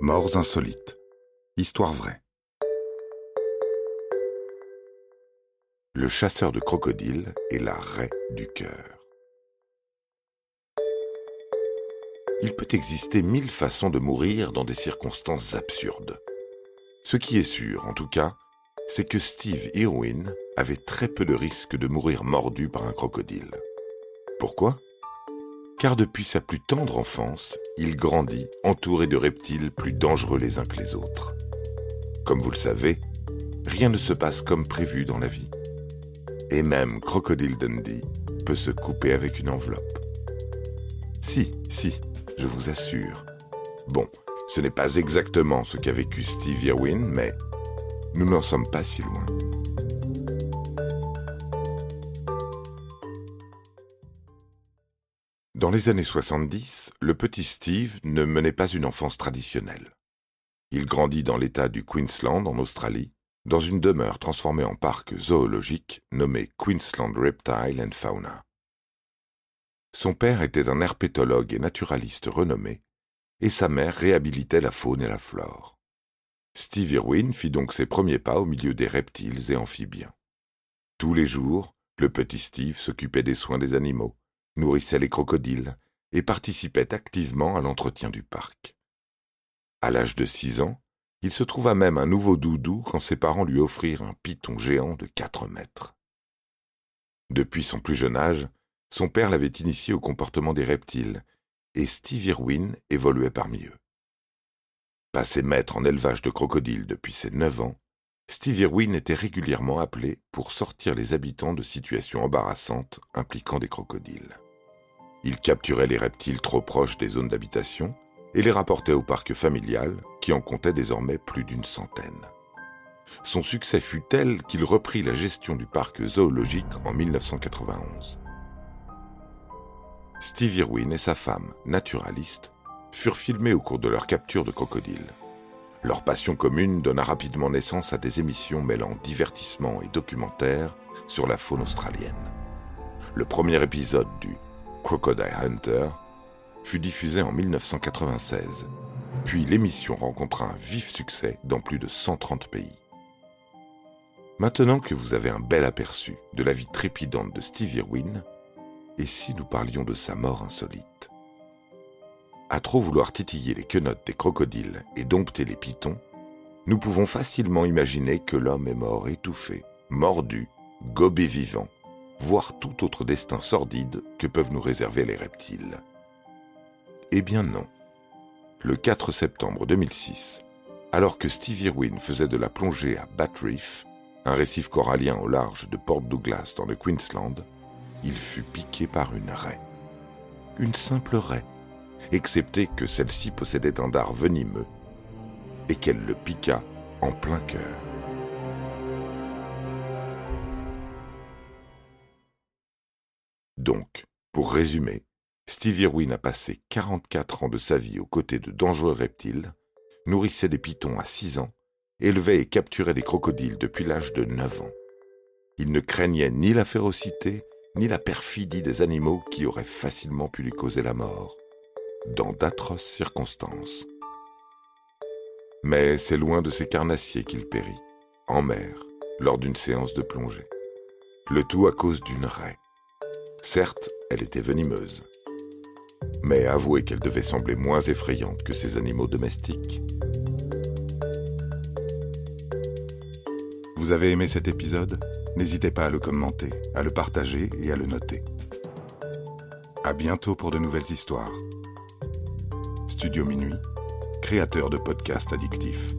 Morts insolites. Histoire vraie. Le chasseur de crocodiles et la raie du cœur. Il peut exister mille façons de mourir dans des circonstances absurdes. Ce qui est sûr, en tout cas, c'est que Steve Irwin avait très peu de risques de mourir mordu par un crocodile. Pourquoi? Car depuis sa plus tendre enfance, il grandit entouré de reptiles plus dangereux les uns que les autres. Comme vous le savez, rien ne se passe comme prévu dans la vie. Et même Crocodile Dundee peut se couper avec une enveloppe. Si, si, je vous assure. Bon, ce n'est pas exactement ce qu'a vécu Steve Irwin, mais nous n'en sommes pas si loin. Dans les années 70, le petit Steve ne menait pas une enfance traditionnelle. Il grandit dans l'État du Queensland en Australie, dans une demeure transformée en parc zoologique nommé Queensland Reptile and Fauna. Son père était un herpétologue et naturaliste renommé, et sa mère réhabilitait la faune et la flore. Steve Irwin fit donc ses premiers pas au milieu des reptiles et amphibiens. Tous les jours, le petit Steve s'occupait des soins des animaux, nourrissait les crocodiles et participait activement à l'entretien du parc. À l'âge de six ans, il se trouva même un nouveau doudou quand ses parents lui offrirent un python géant de quatre mètres. Depuis son plus jeune âge, son père l'avait initié au comportement des reptiles, et Steve Irwin évoluait parmi eux. Passé maître en élevage de crocodiles depuis ses neuf ans, Steve Irwin était régulièrement appelé pour sortir les habitants de situations embarrassantes impliquant des crocodiles. Il capturait les reptiles trop proches des zones d'habitation et les rapportait au parc familial, qui en comptait désormais plus d'une centaine. Son succès fut tel qu'il reprit la gestion du parc zoologique en 1991. Steve Irwin et sa femme, naturaliste, furent filmés au cours de leur capture de crocodiles. Leur passion commune donna rapidement naissance à des émissions mêlant divertissement et documentaire sur la faune australienne. Le premier épisode du Crocodile Hunter, fut diffusée en 1996, puis l'émission rencontra un vif succès dans plus de 130 pays. Maintenant que vous avez un bel aperçu de la vie trépidante de Steve Irwin, et si nous parlions de sa mort insolite? À trop vouloir titiller les quenottes des crocodiles et dompter les pitons, nous pouvons facilement imaginer que l'homme est mort étouffé, mordu, gobé vivant, voire tout autre destin sordide que peuvent nous réserver les reptiles. Eh bien non. Le 4 septembre 2006, alors que Steve Irwin faisait de la plongée à Bat Reef, un récif corallien au large de Port Douglas dans le Queensland, il fut piqué par une raie. Une simple raie, excepté que celle-ci possédait un dard venimeux et qu'elle le piqua en plein cœur. Donc, pour résumer, Steve Irwin a passé 44 ans de sa vie aux côtés de dangereux reptiles, nourrissait des pitons à 6 ans, élevait et capturait des crocodiles depuis l'âge de 9 ans. Il ne craignait ni la férocité, ni la perfidie des animaux qui auraient facilement pu lui causer la mort, dans d'atroces circonstances. Mais c'est loin de ces carnassiers qu'il périt, en mer, lors d'une séance de plongée. Le tout à cause d'une raie. Certes, elle était venimeuse. Mais avouez qu'elle devait sembler moins effrayante que ces animaux domestiques. Vous avez aimé cet épisode? N'hésitez pas à le commenter, à le partager et à le noter. À bientôt pour de nouvelles histoires. Studio Minuit, créateur de podcasts addictifs.